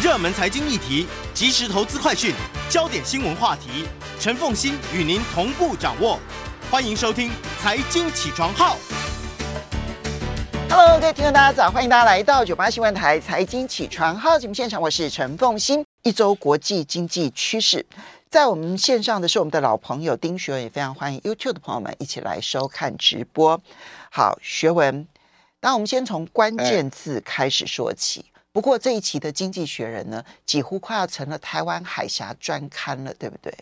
热门财经议题、即时投资快讯、焦点新闻话题，陈凤欣与您同步掌握。欢迎收听《财经起床号》。Hello，各位听众，大家早！欢迎大家来到九八新闻台《财经起床号》节目现场，我是陈凤欣。一周国际经济趋势，在我们线上的是我们的老朋友丁学文，也非常欢迎 YouTube 的朋友们一起来收看直播。好，学文，那我们先从关键字开始说起。哎不过这一期的《经济学人》呢，几乎快要成了台湾海峡专刊了，对不对？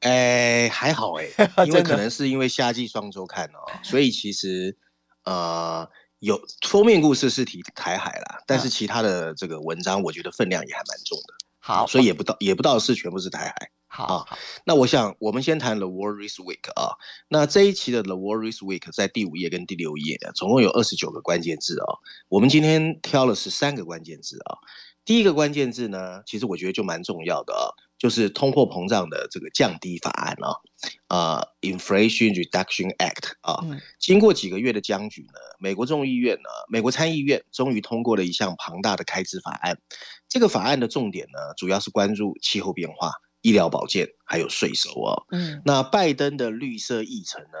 哎，还好哎，因为可能是因为夏季双周刊哦，所以其实呃有封面故事是提台海啦，但是其他的这个文章，我觉得分量也还蛮重的。好，所以也不到也不到是全部是台海。好，啊，那我想我们先谈 The Worries Week 啊。那这一期的 The Worries Week 在第五页跟第六页，总共有二十九个关键字啊。我们今天挑了十三个关键字啊。第一个关键字呢，其实我觉得就蛮重要的啊，就是通货膨胀的这个降低法案啊，啊，Inflation Reduction Act 啊。经过几个月的僵局呢，美国众议院呢，美国参议院终于通过了一项庞大的开支法案。这个法案的重点呢，主要是关注气候变化。医疗保健还有税收哦，嗯，那拜登的绿色议程呢，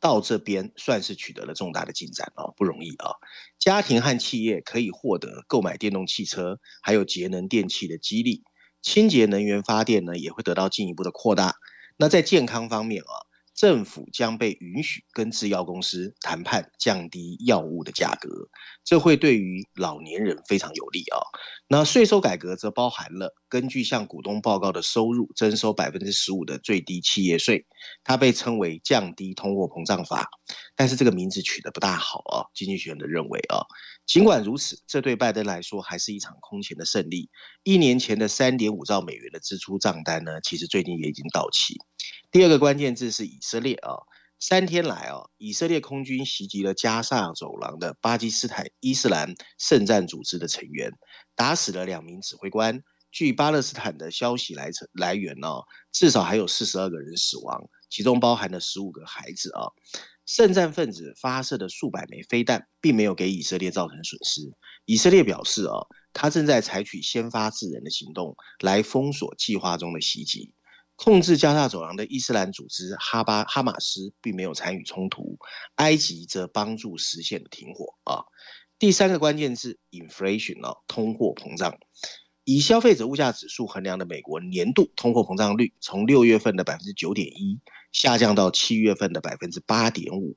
到这边算是取得了重大的进展哦，不容易啊。家庭和企业可以获得购买电动汽车，还有节能电器的激励，清洁能源发电呢也会得到进一步的扩大。那在健康方面啊。政府将被允许跟制药公司谈判降低药物的价格，这会对于老年人非常有利啊。那税收改革则包含了根据向股东报告的收入征收百分之十五的最低企业税，它被称为降低通货膨胀法，但是这个名字取得不大好啊。经济学人的认为啊，尽管如此，这对拜登来说还是一场空前的胜利。一年前的三点五兆美元的支出账单呢，其实最近也已经到期。第二个关键字是以色列啊，三天来啊，以色列空军袭击了加萨走廊的巴基斯坦伊斯兰圣战组织的成员，打死了两名指挥官。据巴勒斯坦的消息来来源呢，至少还有四十二个人死亡，其中包含了十五个孩子啊。圣战分子发射的数百枚飞弹，并没有给以色列造成损失。以色列表示啊，他正在采取先发制人的行动来封锁计划中的袭击。控制加萨走廊的伊斯兰组织哈巴哈马斯并没有参与冲突，埃及则帮助实现了停火啊。第三个关键字 inflation 啊，通货膨胀。以消费者物价指数衡量的美国年度通货膨胀率，从六月份的百分之九点一下降到七月份的百分之八点五。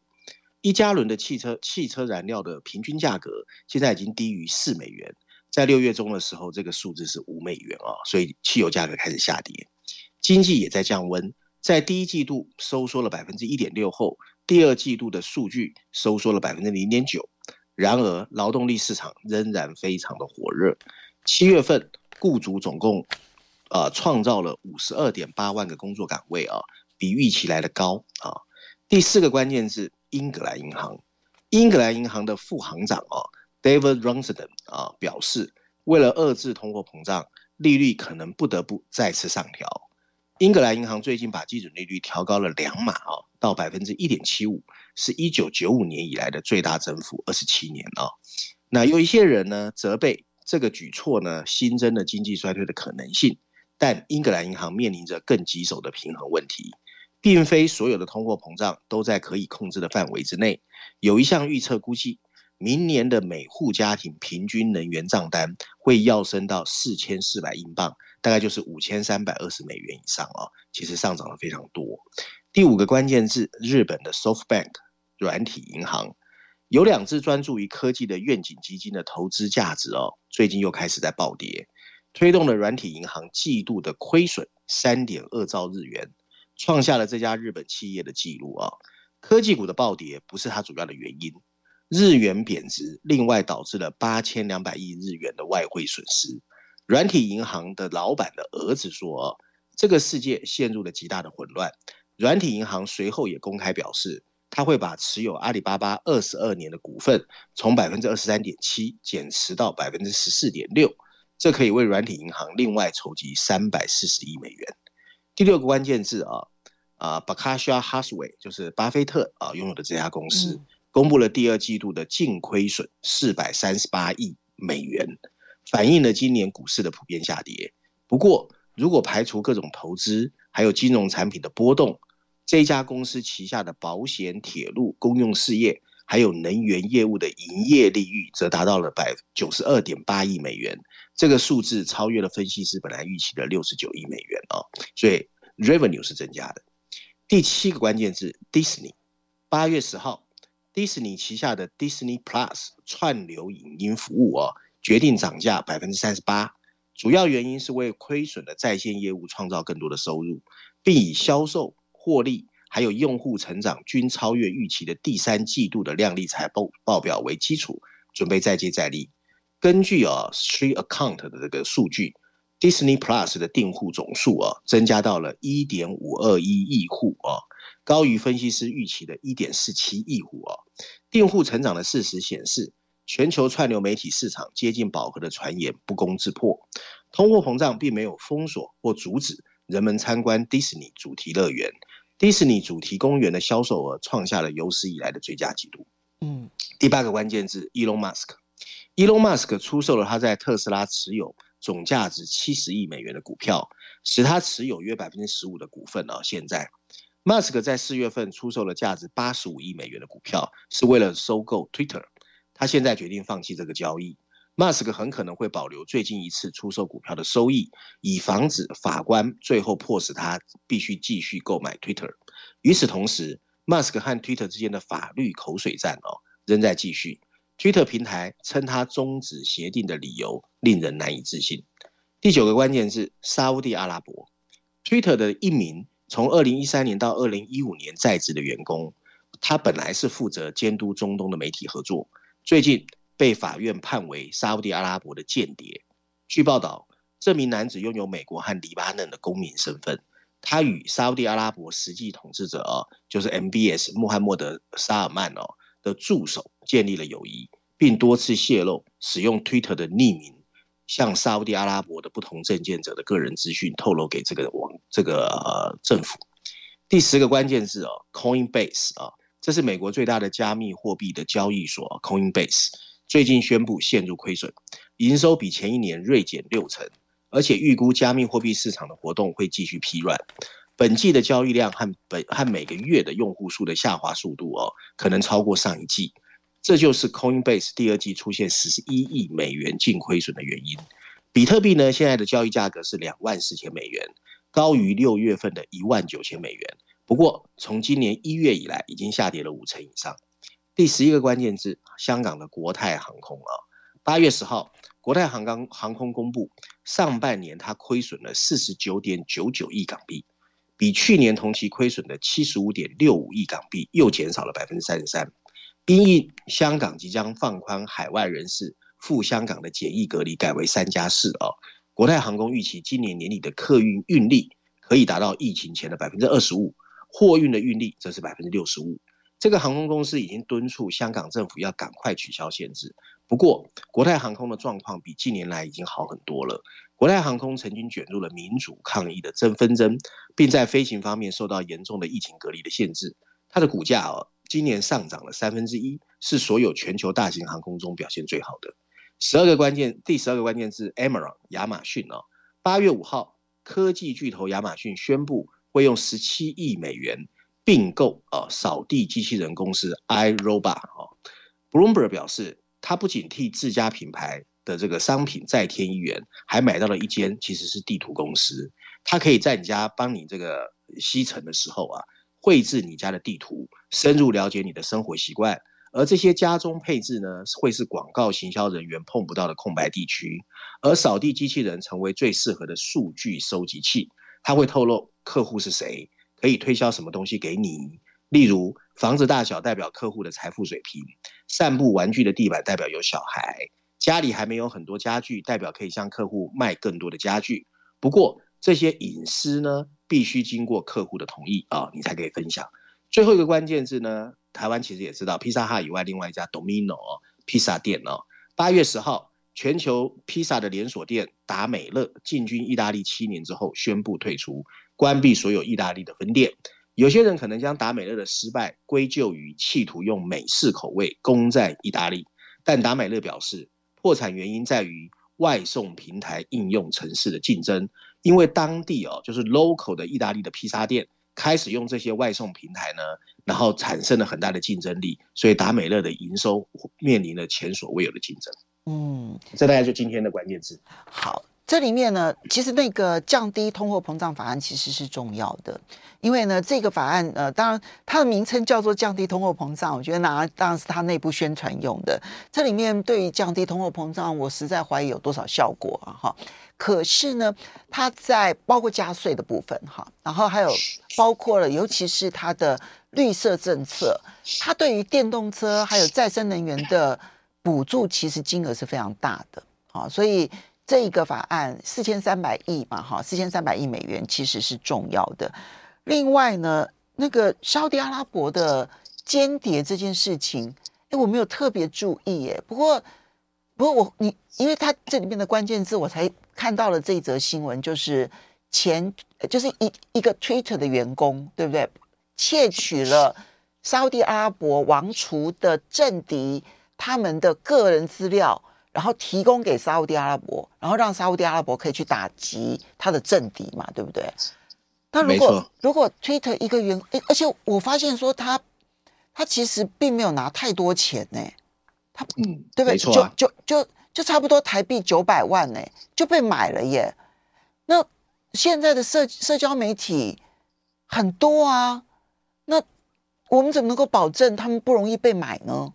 一加仑的汽车汽车燃料的平均价格现在已经低于四美元，在六月中的时候，这个数字是五美元啊，所以汽油价格开始下跌。经济也在降温，在第一季度收缩了百分之一点六后，第二季度的数据收缩了百分之零点九。然而，劳动力市场仍然非常的火热。七月份，雇主总共，呃，创造了五十二点八万个工作岗位啊，比预期来的高啊。第四个关键字，英格兰银行。英格兰银行的副行长啊，David Runciman 啊表示，为了遏制通货膨胀，利率可能不得不再次上调。英格兰银行最近把基准利率调高了两码啊，到百分之一点七五，是一九九五年以来的最大增幅，二十七年啊。那有一些人呢责备这个举措呢新增了经济衰退的可能性，但英格兰银行面临着更棘手的平衡问题，并非所有的通货膨胀都在可以控制的范围之内。有一项预测估计，明年的每户家庭平均能源账单会跃升到四千四百英镑。大概就是五千三百二十美元以上哦，其实上涨了非常多。第五个关键字，日本的 SoftBank 软体银行，有两只专注于科技的愿景基金的投资价值哦，最近又开始在暴跌，推动了软体银行季度的亏损三点二兆日元，创下了这家日本企业的记录啊。科技股的暴跌不是它主要的原因，日元贬值，另外导致了八千两百亿日元的外汇损失。软体银行的老板的儿子说：“这个世界陷入了极大的混乱。”软体银行随后也公开表示，他会把持有阿里巴巴二十二年的股份从百分之二十三点七减持到百分之十四点六，这可以为软体银行另外筹集三百四十亿美元。第六个关键字啊啊 bakashia Hathaway 就是巴菲特啊拥有的这家公司，公布了第二季度的净亏损四百三十八亿美元。反映了今年股市的普遍下跌。不过，如果排除各种投资还有金融产品的波动，这家公司旗下的保险、铁路、公用事业还有能源业务的营业利率则达到了百九十二点八亿美元，这个数字超越了分析师本来预期的六十九亿美元哦，所以 revenue 是增加的。第七个关键字，Disney，八月十号，Disney 旗下的 Disney Plus 串流影音服务哦，决定涨价百分之三十八，主要原因是为亏损的在线业务创造更多的收入，并以销售。获利还有用户成长均超越预期的第三季度的亮丽财报报表为基础，准备再接再厉。根据啊 Street Account 的这个数据，Disney Plus 的订户总数啊增加到了一点五二一亿户啊，高于分析师预期的一点四七亿户啊。订户成长的事实显示，全球串流媒体市场接近饱和的传言不攻自破，通货膨胀并没有封锁或阻止人们参观迪士尼主题乐园。迪士尼主题公园的销售额创下了有史以来的最佳纪录。嗯，第八个关键字，Elon Musk。Elon Musk 出售了他在特斯拉持有总价值七十亿美元的股票，使他持有约百分之十五的股份啊。现在，Musk 在四月份出售了价值八十五亿美元的股票，是为了收购 Twitter。他现在决定放弃这个交易。马斯克很可能会保留最近一次出售股票的收益，以防止法官最后迫使他必须继续购买 Twitter。与此同时，马斯克和 Twitter 之间的法律口水战哦仍在继续。Twitter 平台称他终止协定的理由令人难以置信。第九个关键是：沙乌地阿拉伯。Twitter 的一名从二零一三年到二零一五年在职的员工，他本来是负责监督中东的媒体合作，最近。被法院判为沙乌地阿拉伯的间谍。据报道，这名男子拥有美国和黎巴嫩的公民身份。他与沙乌地阿拉伯实际统治者哦，就是 MBS 穆罕默德沙尔曼哦的助手建立了友谊，并多次泄露使用 Twitter 的匿名向沙乌地阿拉伯的不同政见者的个人资讯透露给这个网这个政府。第十个关键字哦，Coinbase 啊，这是美国最大的加密货币的交易所 Coinbase。最近宣布陷入亏损，营收比前一年锐减六成，而且预估加密货币市场的活动会继续疲软。本季的交易量和本和每个月的用户数的下滑速度哦，可能超过上一季。这就是 Coinbase 第二季出现十一亿美元净亏损的原因。比特币呢，现在的交易价格是两万四千美元，高于六月份的一万九千美元。不过，从今年一月以来，已经下跌了五成以上。第十一个关键字，香港的国泰航空啊，八月十号，国泰航空航空公布，上半年它亏损了四十九点九九亿港币，比去年同期亏损的七十五点六五亿港币又减少了百分之三十三。因应香港即将放宽海外人士赴香港的检疫隔离改为三加四啊，国泰航空预期今年年底的客运运力可以达到疫情前的百分之二十五，货运的运力则是百分之六十五。这个航空公司已经敦促香港政府要赶快取消限制。不过，国泰航空的状况比近年来已经好很多了。国泰航空曾经卷入了民主抗议的争纷争，并在飞行方面受到严重的疫情隔离的限制。它的股价哦，今年上涨了三分之一，是所有全球大型航空中表现最好的。十二个关键，第十二个关键字，Amazon 亚马逊哦，八月五号，科技巨头亚马逊宣布会用十七亿美元。并购啊，扫地机器人公司 iRobot 啊，Bloomberg 表示，他不仅替自家品牌的这个商品再添一元，还买到了一间其实是地图公司，他可以在你家帮你这个吸尘的时候啊，绘制你家的地图，深入了解你的生活习惯，而这些家中配置呢，会是广告行销人员碰不到的空白地区，而扫地机器人成为最适合的数据收集器，它会透露客户是谁。可以推销什么东西给你？例如，房子大小代表客户的财富水平；散步玩具的地板代表有小孩；家里还没有很多家具，代表可以向客户卖更多的家具。不过，这些隐私呢，必须经过客户的同意啊、你才可以分享。最后一个关键字呢，台湾其实也知道，披萨哈以外，另外一家 Domino，披萨店哦，八月十号，全球披萨的连锁店达美乐进军意大利七年之后宣布退出。关闭所有意大利的分店，有些人可能将达美乐的失败归咎于企图用美式口味攻占意大利，但达美乐表示，破产原因在于外送平台应用城市的竞争，因为当地哦，就是 local 的意大利的披萨店开始用这些外送平台呢，然后产生了很大的竞争力，所以达美乐的营收面临了前所未有的竞争。嗯，这大概就今天的关键字。好。这里面呢，其实那个降低通货膨胀法案其实是重要的，因为呢，这个法案呃，当然它的名称叫做降低通货膨胀，我觉得拿当然是它内部宣传用的。这里面对于降低通货膨胀，我实在怀疑有多少效果啊！哈，可是呢，它在包括加税的部分哈，然后还有包括了，尤其是它的绿色政策，它对于电动车还有再生能源的补助，其实金额是非常大的啊，所以。这一个法案四千三百亿嘛，哈，四千三百亿美元其实是重要的。另外呢，那个沙特阿拉伯的间谍这件事情，哎，我没有特别注意耶。不过，不过我你，因为它这里面的关键字，我才看到了这一则新闻，就是前就是一一个 Twitter 的员工，对不对？窃取了沙特阿拉伯王储的政敌他们的个人资料。然后提供给沙乌地阿拉伯，然后让沙乌地阿拉伯可以去打击他的政敌嘛，对不对？那如果如果 Twitter 一个员，而且我发现说他他其实并没有拿太多钱呢，他嗯，对不对？就就就就差不多台币九百万呢，就被买了耶。那现在的社社交媒体很多啊，那我们怎么能够保证他们不容易被买呢？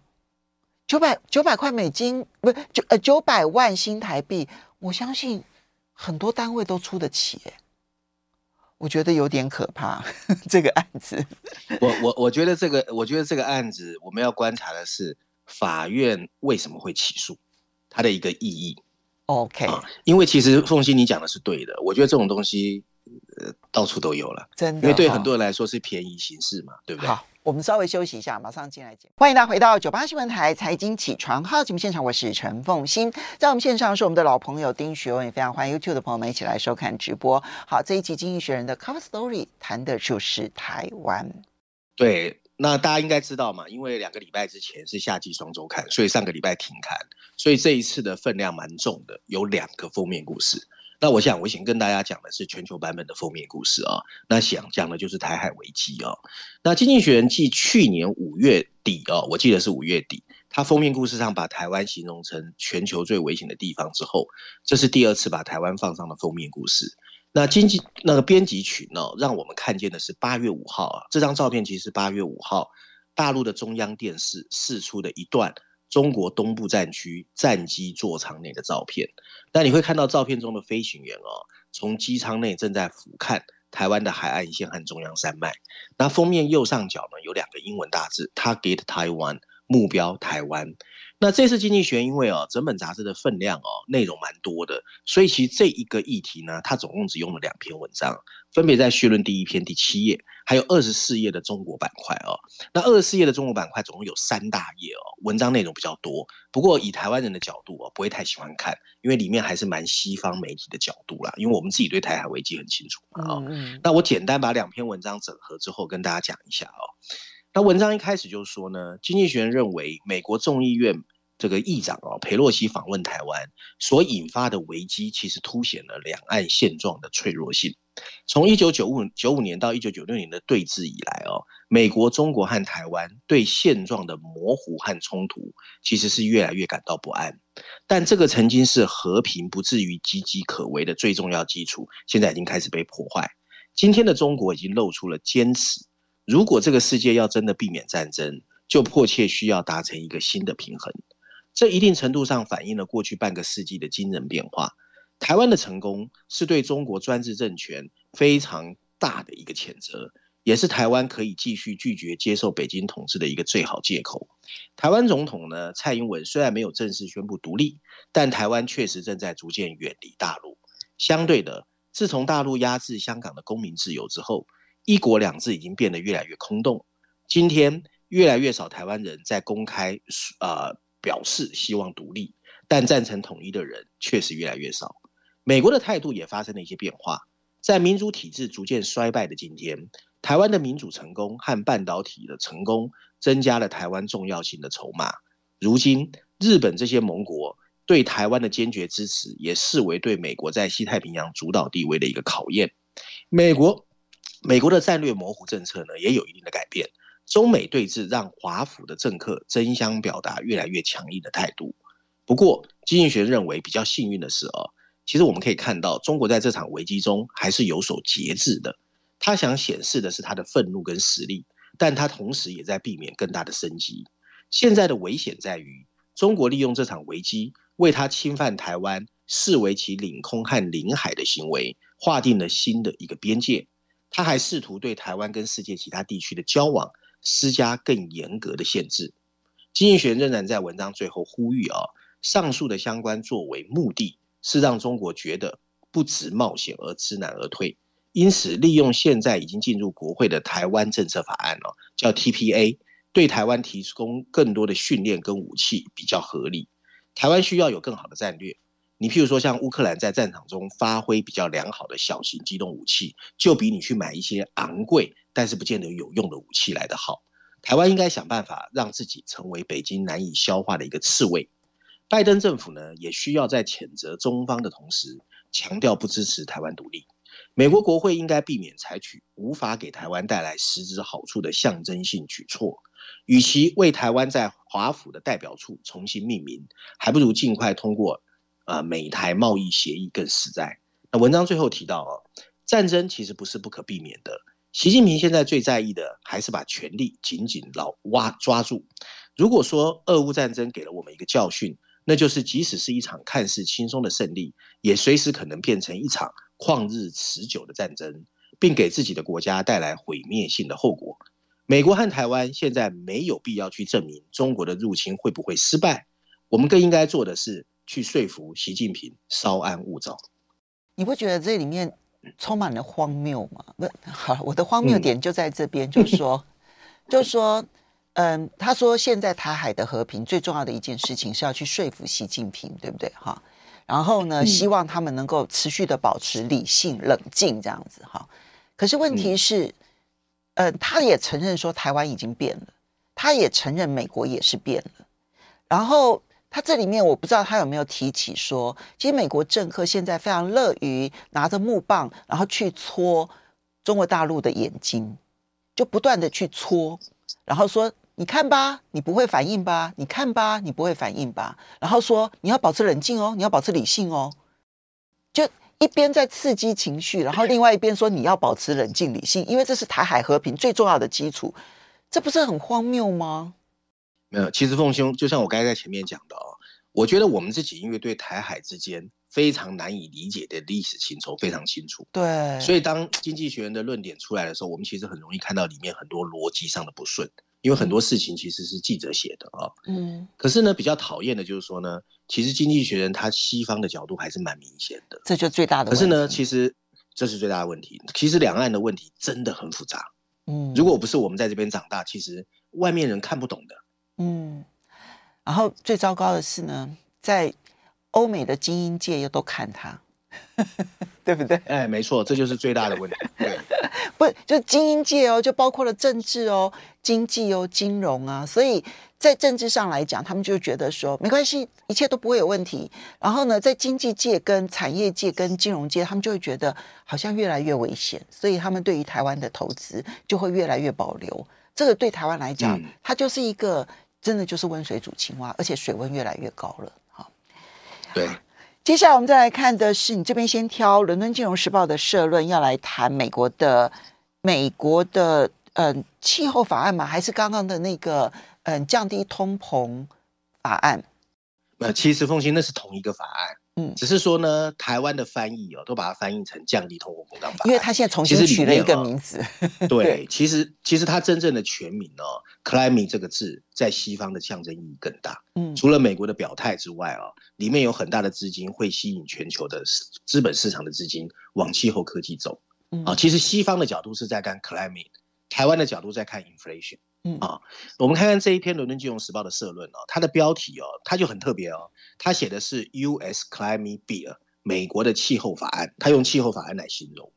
九百九百块美金，不是九呃九百万新台币，我相信很多单位都出得起，我觉得有点可怕。这个案子，我我我觉得这个，我觉得这个案子，我们要观察的是法院为什么会起诉，它的一个意义。OK，啊，因为其实凤欣你讲的是对的，我觉得这种东西呃到处都有了，真的，因为对很多人来说是便宜行事嘛，对不对？好。我们稍微休息一下，马上进来见。欢迎大家回到九八新闻台财经起床号节目现场，我是陈凤欣。在我们现场是我们的老朋友丁学文，也非常欢迎 YouTube 的朋友们一起来收看直播。好，这一集《经济学人》的 Cover Story 谈的就是台湾。对，那大家应该知道嘛，因为两个礼拜之前是夏季双周刊，所以上个礼拜停刊，所以这一次的分量蛮重的，有两个封面故事。那我想，我想跟大家讲的是全球版本的封面故事啊、哦。那想讲的就是台海危机哦。那《经济学人》继去年五月底哦，我记得是五月底，他封面故事上把台湾形容成全球最危险的地方之后，这是第二次把台湾放上了封面故事。那经济那个编辑群呢、哦，让我们看见的是八月五号啊，这张照片其实八月五号大陆的中央电视释出的一段。中国东部战区战机座舱内的照片，那你会看到照片中的飞行员哦，从机舱内正在俯瞰台湾的海岸线和中央山脉。那封面右上角呢，有两个英文大字，Target Taiwan，目标台湾。那这次经济学因为哦，整本杂志的分量哦，内容蛮多的，所以其实这一个议题呢，它总共只用了两篇文章，分别在序论第一篇第七页，还有二十四页的中国板块哦。那二十四页的中国板块总共有三大页哦，文章内容比较多。不过以台湾人的角度哦，不会太喜欢看，因为里面还是蛮西方媒体的角度啦。因为我们自己对台海危机很清楚嘛。哦嗯嗯。那我简单把两篇文章整合之后，跟大家讲一下哦。那文章一开始就说呢，经济学人认为美国众议院。这个议长哦，裴洛西访问台湾所引发的危机，其实凸显了两岸现状的脆弱性。从一九九五九五年到一九九六年的对峙以来哦，美国、中国和台湾对现状的模糊和冲突，其实是越来越感到不安。但这个曾经是和平不至于岌岌可危的最重要基础，现在已经开始被破坏。今天的中国已经露出了坚持。如果这个世界要真的避免战争，就迫切需要达成一个新的平衡。这一定程度上反映了过去半个世纪的惊人变化。台湾的成功是对中国专制政权非常大的一个谴责，也是台湾可以继续拒绝接受北京统治的一个最好借口。台湾总统呢，蔡英文虽然没有正式宣布独立，但台湾确实正在逐渐远离大陆。相对的，自从大陆压制香港的公民自由之后，一国两制已经变得越来越空洞。今天，越来越少台湾人在公开呃。表示希望独立，但赞成统一的人确实越来越少。美国的态度也发生了一些变化。在民主体制逐渐衰败的今天，台湾的民主成功和半导体的成功增加了台湾重要性的筹码。如今，日本这些盟国对台湾的坚决支持，也视为对美国在西太平洋主导地位的一个考验。美国美国的战略模糊政策呢，也有一定的改变。中美对峙让华府的政客争相表达越来越强硬的态度。不过，经济学认为比较幸运的是哦，其实我们可以看到，中国在这场危机中还是有所节制的。他想显示的是他的愤怒跟实力，但他同时也在避免更大的升级。现在的危险在于，中国利用这场危机，为他侵犯台湾视为其领空和领海的行为，划定了新的一个边界。他还试图对台湾跟世界其他地区的交往施加更严格的限制。经济学仍然在文章最后呼吁啊。上述的相关作为目的是让中国觉得不值冒险而知难而退，因此利用现在已经进入国会的台湾政策法案哦，叫 TPA，对台湾提供更多的训练跟武器比较合理。台湾需要有更好的战略，你譬如说像乌克兰在战场中发挥比较良好的小型机动武器，就比你去买一些昂贵但是不见得有用的武器来得好。台湾应该想办法让自己成为北京难以消化的一个刺猬。拜登政府呢，也需要在谴责中方的同时，强调不支持台湾独立。美国国会应该避免采取无法给台湾带来实质好处的象征性举措。与其为台湾在华府的代表处重新命名，还不如尽快通过呃美台贸易协议更实在。那文章最后提到哦，战争其实不是不可避免的。习近平现在最在意的还是把权力紧紧牢挖抓住。如果说俄乌战争给了我们一个教训，那就是，即使是一场看似轻松的胜利，也随时可能变成一场旷日持久的战争，并给自己的国家带来毁灭性的后果。美国和台湾现在没有必要去证明中国的入侵会不会失败，我们更应该做的是去说服习近平稍安勿躁。你不觉得这里面充满了荒谬嘛？不，好，我的荒谬点就在这边，嗯、就是说，就是说。嗯，他说现在台海的和平最重要的一件事情是要去说服习近平，对不对？哈，然后呢，希望他们能够持续的保持理性、冷静这样子哈。可是问题是，呃，他也承认说台湾已经变了，他也承认美国也是变了。然后他这里面我不知道他有没有提起说，其实美国政客现在非常乐于拿着木棒，然后去戳中国大陆的眼睛，就不断的去戳，然后说。你看吧，你不会反应吧？你看吧，你不会反应吧？然后说你要保持冷静哦，你要保持理性哦，就一边在刺激情绪，然后另外一边说你要保持冷静理性，因为这是台海和平最重要的基础，这不是很荒谬吗？没有，其实凤兄就像我刚才在前面讲的哦，我觉得我们自己因为对台海之间非常难以理解的历史情仇非常清楚，对，所以当经济学人的论点出来的时候，我们其实很容易看到里面很多逻辑上的不顺。因为很多事情其实是记者写的啊，嗯，可是呢，比较讨厌的就是说呢，其实经济学人他西方的角度还是蛮明显的，这就最大的问题。可是呢，其实这是最大的问题。其实两岸的问题真的很复杂，嗯，如果不是我们在这边长大，其实外面人看不懂的，嗯。然后最糟糕的是呢，在欧美的精英界又都看他。对不对？哎，没错，这就是最大的问题。对，不是，就精英界哦，就包括了政治哦、经济哦、金融啊。所以在政治上来讲，他们就觉得说没关系，一切都不会有问题。然后呢，在经济界、跟产业界、跟金融界，他们就会觉得好像越来越危险，所以他们对于台湾的投资就会越来越保留。这个对台湾来讲，嗯、它就是一个真的就是温水煮青蛙，而且水温越来越高了。好，对。接下来我们再来看的是，你这边先挑《伦敦金融时报》的社论，要来谈美国的美国的嗯、呃、气候法案吗？还是刚刚的那个嗯、呃、降低通膨法案？呃，其实奉行那是同一个法案。嗯，只是说呢，台湾的翻译哦，都把它翻译成降低通货膨胀法案，因为它现在重新取了一个名字。哦、对，其实其实它真正的全名哦，climate 这个字在西方的象征意义更大。嗯，除了美国的表态之外哦，里面有很大的资金会吸引全球的资本市场的资金往气候科技走。嗯啊，其实西方的角度是在看 climate，台湾的角度在看 inflation。嗯啊，我们看看这一篇《伦敦金融时报》的社论哦，它的标题哦，它就很特别哦，它写的是 U.S. Climate Bill，美国的气候法案，它用气候法案来形容，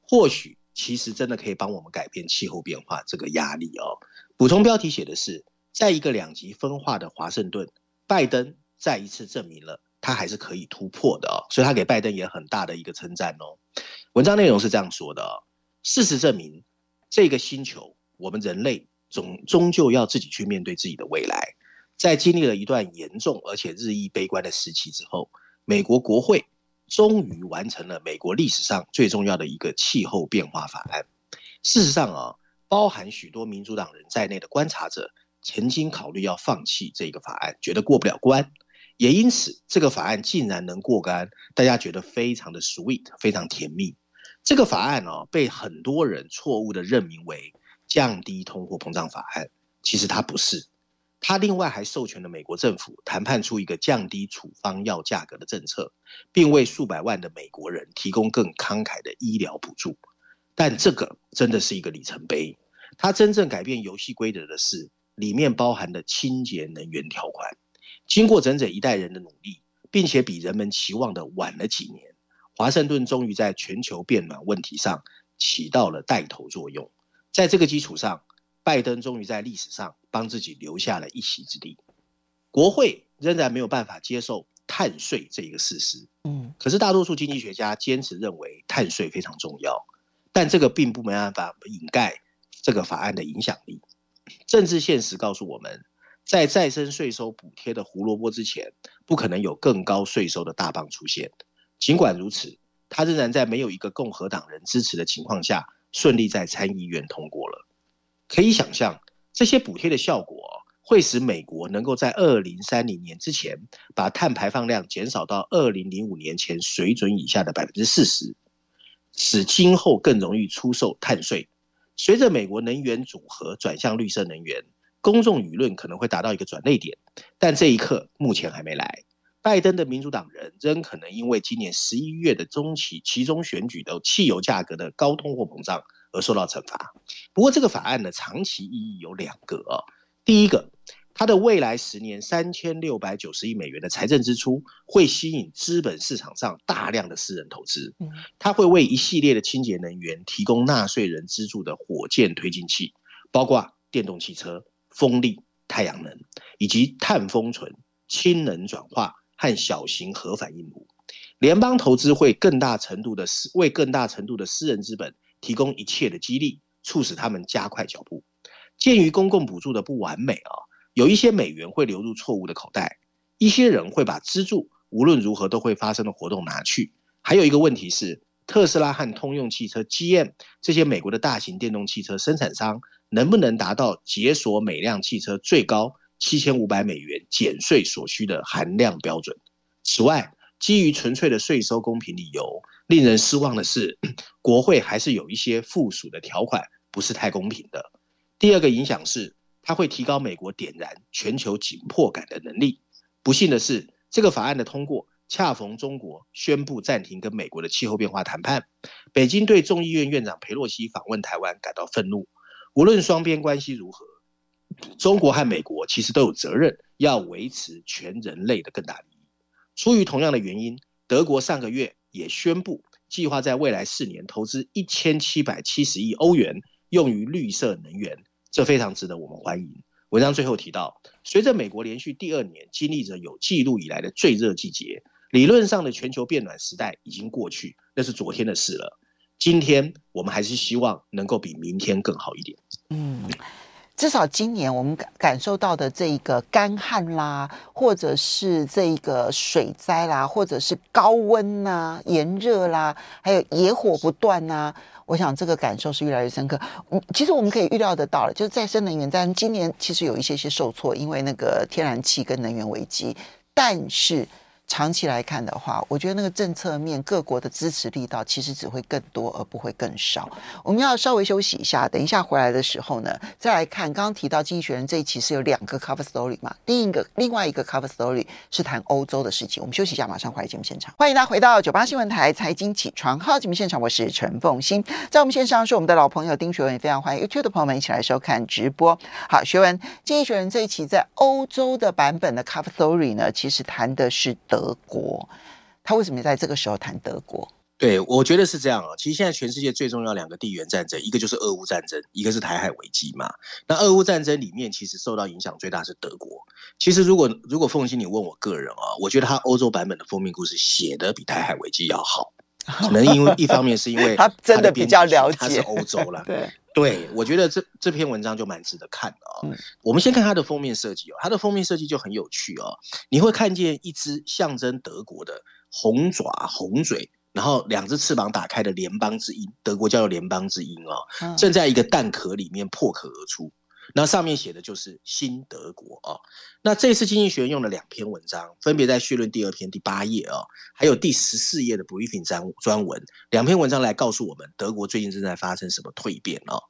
或许其实真的可以帮我们改变气候变化这个压力哦。补充标题写的是，在一个两极分化的华盛顿，拜登再一次证明了他还是可以突破的哦，所以他给拜登也很大的一个称赞哦。文章内容是这样说的哦：事实证明，这个星球，我们人类终终究要自己去面对自己的未来。在经历了一段严重而且日益悲观的时期之后，美国国会终于完成了美国历史上最重要的一个气候变化法案。事实上啊，包含许多民主党人在内的观察者曾经考虑要放弃这个法案，觉得过不了关。也因此，这个法案竟然能过关，大家觉得非常的 sweet，非常甜蜜。这个法案哦，被很多人错误的任命为降低通货膨胀法案，其实它不是。它另外还授权了美国政府谈判出一个降低处方药价格的政策，并为数百万的美国人提供更慷慨的医疗补助。但这个真的是一个里程碑。它真正改变游戏规则的是里面包含的清洁能源条款。经过整整一代人的努力，并且比人们期望的晚了几年，华盛顿终于在全球变暖问题上起到了带头作用。在这个基础上，拜登终于在历史上帮自己留下了一席之地。国会仍然没有办法接受碳税这一个事实。嗯，可是大多数经济学家坚持认为碳税非常重要，但这个并不没办法掩盖这个法案的影响力。政治现实告诉我们。在再生税收补贴的胡萝卜之前，不可能有更高税收的大棒出现。尽管如此，他仍然在没有一个共和党人支持的情况下，顺利在参议院通过了。可以想象，这些补贴的效果会使美国能够在二零三零年之前，把碳排放量减少到二零零五年前水准以下的百分之四十，使今后更容易出售碳税。随着美国能源组合转向绿色能源。公众舆论可能会达到一个转捩点，但这一刻目前还没来。拜登的民主党人仍可能因为今年十一月的中期其中选举的汽油价格的高通货膨胀而受到惩罚。不过，这个法案的长期意义有两个哦。第一个，它的未来十年三千六百九十亿美元的财政支出会吸引资本市场上大量的私人投资。它会为一系列的清洁能源提供纳税人资助的火箭推进器，包括电动汽车。风力、太阳能，以及碳封存、氢能转化和小型核反应炉，联邦投资会更大程度的私为更大程度的私人资本提供一切的激励，促使他们加快脚步。鉴于公共补助的不完美啊，有一些美元会流入错误的口袋，一些人会把资助无论如何都会发生的活动拿去。还有一个问题是，特斯拉和通用汽车 GM 这些美国的大型电动汽车生产商。能不能达到解锁每辆汽车最高七千五百美元减税所需的含量标准？此外，基于纯粹的税收公平理由，令人失望的是，国会还是有一些附属的条款不是太公平的。第二个影响是，它会提高美国点燃全球紧迫感的能力。不幸的是，这个法案的通过恰逢中国宣布暂停跟美国的气候变化谈判，北京对众议院院长裴洛西访问台湾感到愤怒。无论双边关系如何，中国和美国其实都有责任要维持全人类的更大利益。出于同样的原因，德国上个月也宣布计划在未来四年投资一千七百七十亿欧元用于绿色能源，这非常值得我们欢迎。文章最后提到，随着美国连续第二年经历着有记录以来的最热季节，理论上的全球变暖时代已经过去，那是昨天的事了。今天我们还是希望能够比明天更好一点。嗯，至少今年我们感感受到的这一个干旱啦，或者是这一个水灾啦，或者是高温呐、炎热啦，还有野火不断呐、我想这个感受是越来越深刻。嗯，其实我们可以预料得到了，就是再生能源在今年其实有一些些受挫，因为那个天然气跟能源危机，但是。长期来看的话，我觉得那个政策面各国的支持力道其实只会更多，而不会更少。我们要稍微休息一下，等一下回来的时候呢，再来看刚刚提到《经济学人》这一期是有两个 cover story 嘛？另一个，另外一个 cover story 是谈欧洲的事情。我们休息一下，马上回来节目现场。欢迎大家回到九八新闻台财经起床号节目现场，我是陈凤欣，在我们线上是我们的老朋友丁学文，也非常欢迎 YouTube 的朋友们一起来收看直播。好，学文，《经济学人》这一期在欧洲的版本的 cover story 呢，其实谈的是德国，他为什么在这个时候谈德国？对，我觉得是这样啊。其实现在全世界最重要两个地缘战争，一个就是俄乌战争，一个是台海危机嘛。那俄乌战争里面，其实受到影响最大是德国。其实如果如果凤欣你问我个人啊，我觉得他欧洲版本的封面故事写的比台海危机要好。可能因为一方面是因为他真的比较了解，他是欧洲了。对对，我觉得这这篇文章就蛮值得看的啊、哦。嗯、我们先看它的封面设计哦，它的封面设计就很有趣哦。你会看见一只象征德国的红爪红嘴。然后两只翅膀打开的联邦之鹰，德国叫做联邦之鹰哦，正在一个蛋壳里面破壳而出。那上面写的就是新德国哦。那这次经济学用了两篇文章，分别在绪论第二篇第八页哦，还有第十四页的 briefing 专专文，两篇文章来告诉我们德国最近正在发生什么蜕变哦。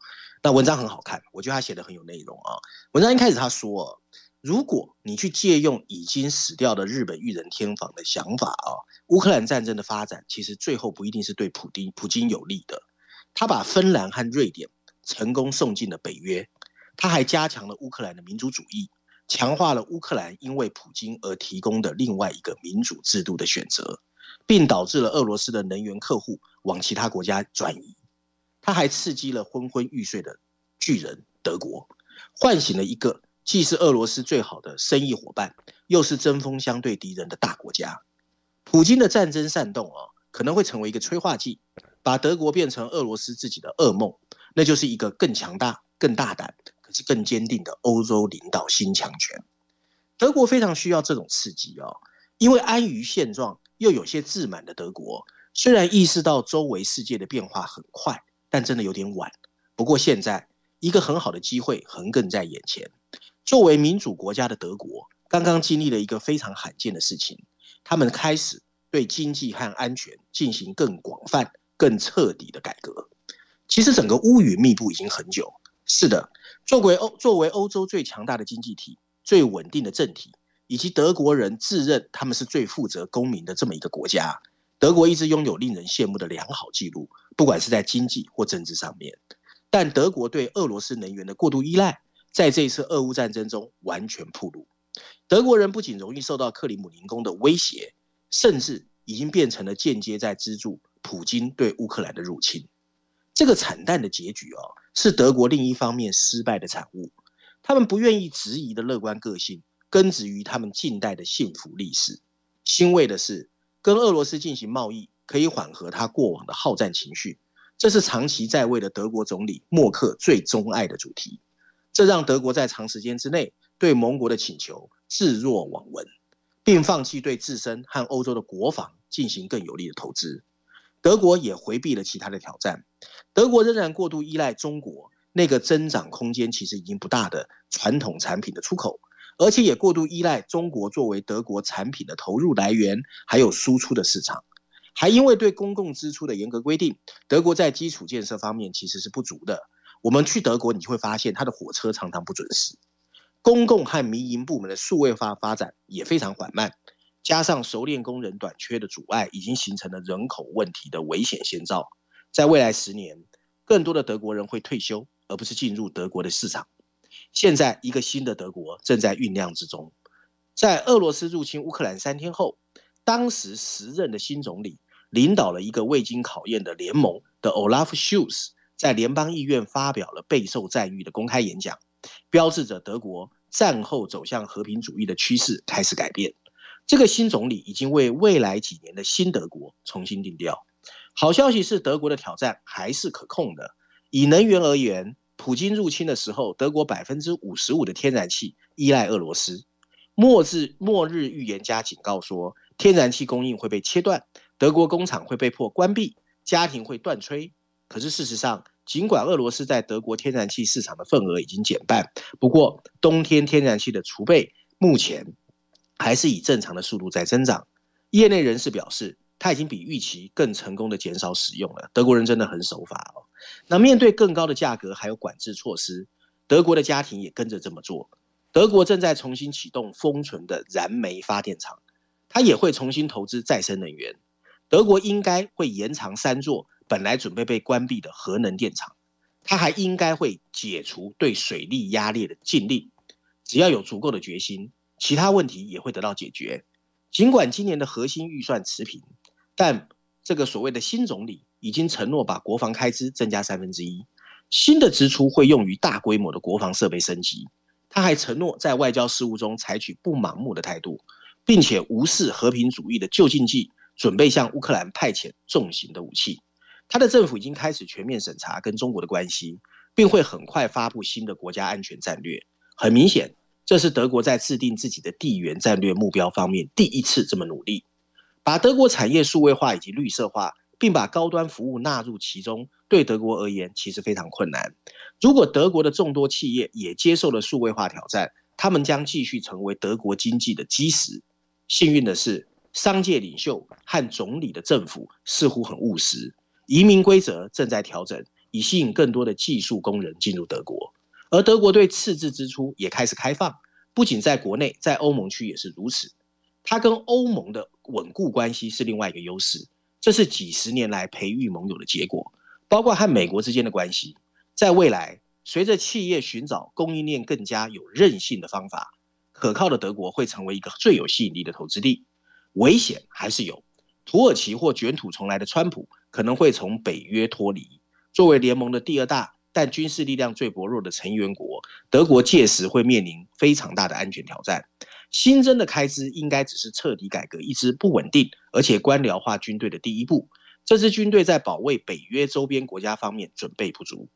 那文章很好看，我觉得他写的很有内容啊。文章一开始他说。如果你去借用已经死掉的日本裕仁天皇的想法啊，乌克兰战争的发展其实最后不一定是对普丁普京有利的。他把芬兰和瑞典成功送进了北约，他还加强了乌克兰的民主主义，强化了乌克兰因为普京而提供的另外一个民主制度的选择，并导致了俄罗斯的能源客户往其他国家转移。他还刺激了昏昏欲睡的巨人德国，唤醒了一个。既是俄罗斯最好的生意伙伴，又是针锋相对敌人的大国家，普京的战争煽动啊，可能会成为一个催化剂，把德国变成俄罗斯自己的噩梦，那就是一个更强大、更大胆，是更坚定的欧洲领导新强权。德国非常需要这种刺激哦，因为安于现状又有些自满的德国，虽然意识到周围世界的变化很快，但真的有点晚。不过现在一个很好的机会横亘在眼前。作为民主国家的德国，刚刚经历了一个非常罕见的事情，他们开始对经济和安全进行更广泛、更彻底的改革。其实整个乌云密布已经很久。是的，作为欧作为欧洲最强大的经济体、最稳定的政体，以及德国人自认他们是最负责公民的这么一个国家，德国一直拥有令人羡慕的良好记录，不管是在经济或政治上面。但德国对俄罗斯能源的过度依赖，在这一次俄乌战争中完全暴露，德国人不仅容易受到克里姆林宫的威胁，甚至已经变成了间接在资助普京对乌克兰的入侵。这个惨淡的结局哦，是德国另一方面失败的产物。他们不愿意质疑的乐观个性，根植于他们近代的幸福历史。欣慰的是，跟俄罗斯进行贸易可以缓和他过往的好战情绪，这是长期在位的德国总理默克最钟爱的主题。这让德国在长时间之内对盟国的请求置若罔闻，并放弃对自身和欧洲的国防进行更有力的投资。德国也回避了其他的挑战。德国仍然过度依赖中国那个增长空间其实已经不大的传统产品的出口，而且也过度依赖中国作为德国产品的投入来源，还有输出的市场。还因为对公共支出的严格规定，德国在基础建设方面其实是不足的。我们去德国，你会发现它的火车常常不准时，公共和民营部门的数位化发展也非常缓慢，加上熟练工人短缺的阻碍，已经形成了人口问题的危险先兆。在未来十年，更多的德国人会退休，而不是进入德国的市场。现在，一个新的德国正在酝酿之中。在俄罗斯入侵乌克兰三天后，当时时任的新总理领导了一个未经考验的联盟的 Olaf Scholz 在联邦议院发表了备受赞誉的公开演讲，标志着德国战后走向和平主义的趋势开始改变。这个新总理已经为未来几年的新德国重新定调。好消息是，德国的挑战还是可控的。以能源而言，普京入侵的时候，德国百分之五十五的天然气依赖俄罗斯。末日末日预言家警告说，天然气供应会被切断，德国工厂会被迫关闭，家庭会断炊。可是事实上，尽管俄罗斯在德国天然气市场的份额已经减半，不过冬天天然气的储备目前还是以正常的速度在增长。业内人士表示，他已经比预期更成功的减少使用了。德国人真的很守法哦。那面对更高的价格还有管制措施，德国的家庭也跟着这么做。德国正在重新启动封存的燃煤发电厂，他也会重新投资再生能源。德国应该会延长三座。本来准备被关闭的核能电厂，它还应该会解除对水力压力的禁令。只要有足够的决心，其他问题也会得到解决。尽管今年的核心预算持平，但这个所谓的新总理已经承诺把国防开支增加三分之一，新的支出会用于大规模的国防设备升级。他还承诺在外交事务中采取不盲目的态度，并且无视和平主义的旧禁忌，准备向乌克兰派遣重型的武器。他的政府已经开始全面审查跟中国的关系，并会很快发布新的国家安全战略。很明显，这是德国在制定自己的地缘战略目标方面第一次这么努力，把德国产业数位化以及绿色化，并把高端服务纳入其中。对德国而言，其实非常困难。如果德国的众多企业也接受了数位化挑战，他们将继续成为德国经济的基石。幸运的是，商界领袖和总理的政府似乎很务实，移民规则正在调整，以吸引更多的技术工人进入德国。而德国对赤字支出也开始开放，不仅在国内，在欧盟区也是如此。它跟欧盟的稳固关系是另外一个优势，这是几十年来培育盟友的结果。包括和美国之间的关系，在未来，随着企业寻找供应链更加有韧性的方法，可靠的德国会成为一个最有吸引力的投资地。危险还是有，土耳其或卷土重来的川普可能会从北约脱离。作为联盟的第二大但军事力量最薄弱的成员国，德国届时会面临非常大的安全挑战。新增的开支应该只是彻底改革一支不稳定而且官僚化军队的第一步。这支军队在保卫北约周边国家方面准备不足。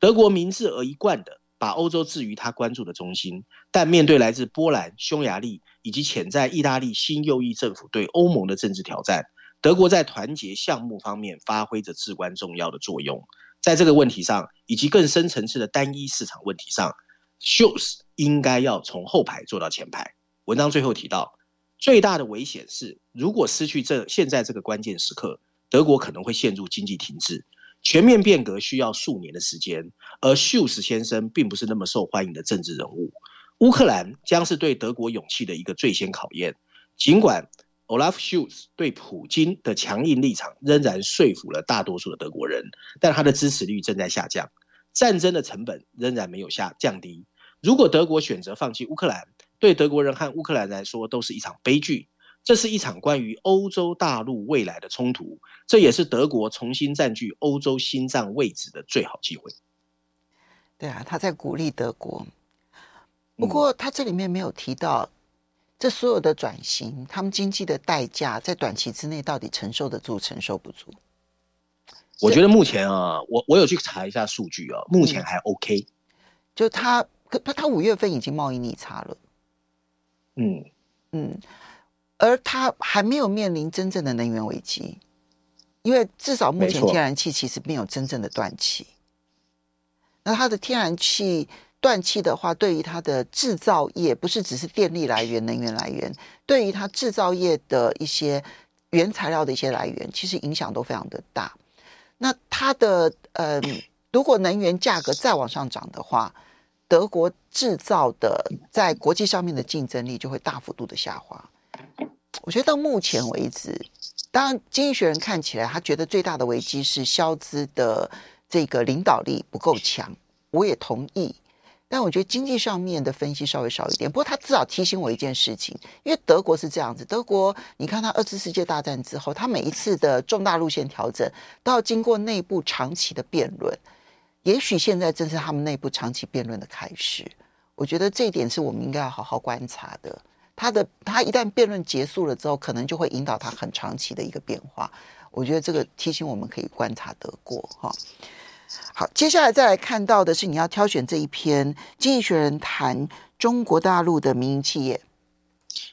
德国明智而一贯地把欧洲置于他关注的中心，但面对来自波兰、匈牙利以及潜在意大利新右翼政府对欧盟的政治挑战，德国在团结项目方面发挥着至关重要的作用。在这个问题上，以及更深层次的单一市场问题上，Scholz 应该要从后排坐到前排。文章最后提到，最大的危险是，如果失去这现在这个关键时刻。德国可能会陷入经济停滞，全面变革需要数年的时间，而秀斯先生并不是那么受欢迎的政治人物。乌克兰将是对德国勇气的一个最先考验。尽管 Olaf Scholz 对普京的强硬立场仍然说服了大多数的德国人，但他的支持率正在下降，战争的成本仍然没有下降低。如果德国选择放弃乌克兰，对德国人和乌克兰来说都是一场悲剧。这是一场关于欧洲大陆未来的冲突，这也是德国重新占据欧洲心脏位置的最好机会。对啊，他在鼓励德国。不过他这里面没有提到，这所有的转型，他们经济的代价在短期之内到底承受得住，承受不住？我觉得目前啊，我我有去查一下数据啊，目前还 OK。嗯、就他，他他五月份已经贸易逆差了。嗯嗯。而他还没有面临真正的能源危机，因为至少目前天然气其实没有真正的断气。那它的天然气断气的话，对于它的制造业，不是只是电力来源、能源来源，对于它制造业的一些原材料的一些来源，其实影响都非常的大。那它的呃，如果能源价格再往上涨的话，德国制造的在国际上面的竞争力就会大幅度的下滑。我觉得到目前为止，当然，经济学人看起来他觉得最大的危机是萧兹的这个领导力不够强，我也同意。但我觉得经济上面的分析稍微少一点。不过他至少提醒我一件事情，因为德国是这样子，德国你看他二次世界大战之后，他每一次的重大路线调整都要经过内部长期的辩论，也许现在正是他们内部长期辩论的开始。我觉得这一点是我们应该要好好观察的。他的他一旦辩论结束了之后，可能就会引导他很长期的一个变化。我觉得这个提醒我们可以观察德国哈。好，接下来再来看到的是你要挑选这一篇《经济学人》谈中国大陆的民营企业。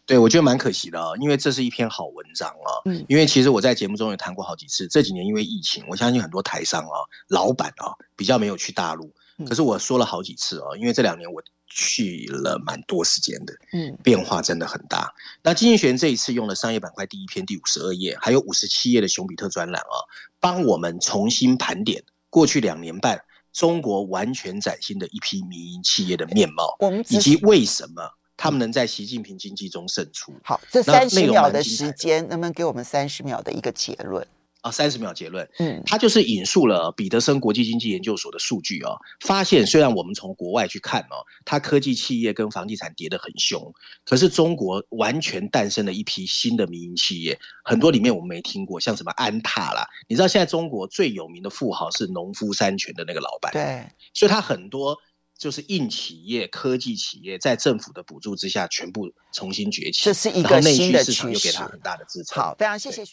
对，我觉得蛮可惜的啊，因为这是一篇好文章啊。嗯，因为其实我在节目中也谈过好几次，这几年因为疫情，我相信很多台商啊、老板啊比较没有去大陆。可是我说了好几次啊，因为这两年我。去了蛮多时间的，嗯，变化真的很大。嗯、那经济学人这一次用了商业板块第一篇第五十二页，还有五十七页的熊彼特专栏啊，帮我们重新盘点过去两年半中国完全崭新的一批民营企业的面貌，以及为什么他们能在习近平经济中胜出。好，这三十秒的时间，能不能给我们三十秒的一个结论？啊，三十秒结论。嗯，他就是引述了彼得森国际经济研究所的数据哦，发现虽然我们从国外去看哦，它科技企业跟房地产跌得很凶，可是中国完全诞生了一批新的民营企业，很多里面我们没听过，像什么安踏啦，你知道现在中国最有名的富豪是农夫山泉的那个老板，对，所以他很多就是硬企业、科技企业在政府的补助之下全部重新崛起，这是一个内需市场又给他很大的支撑。好，非常谢谢。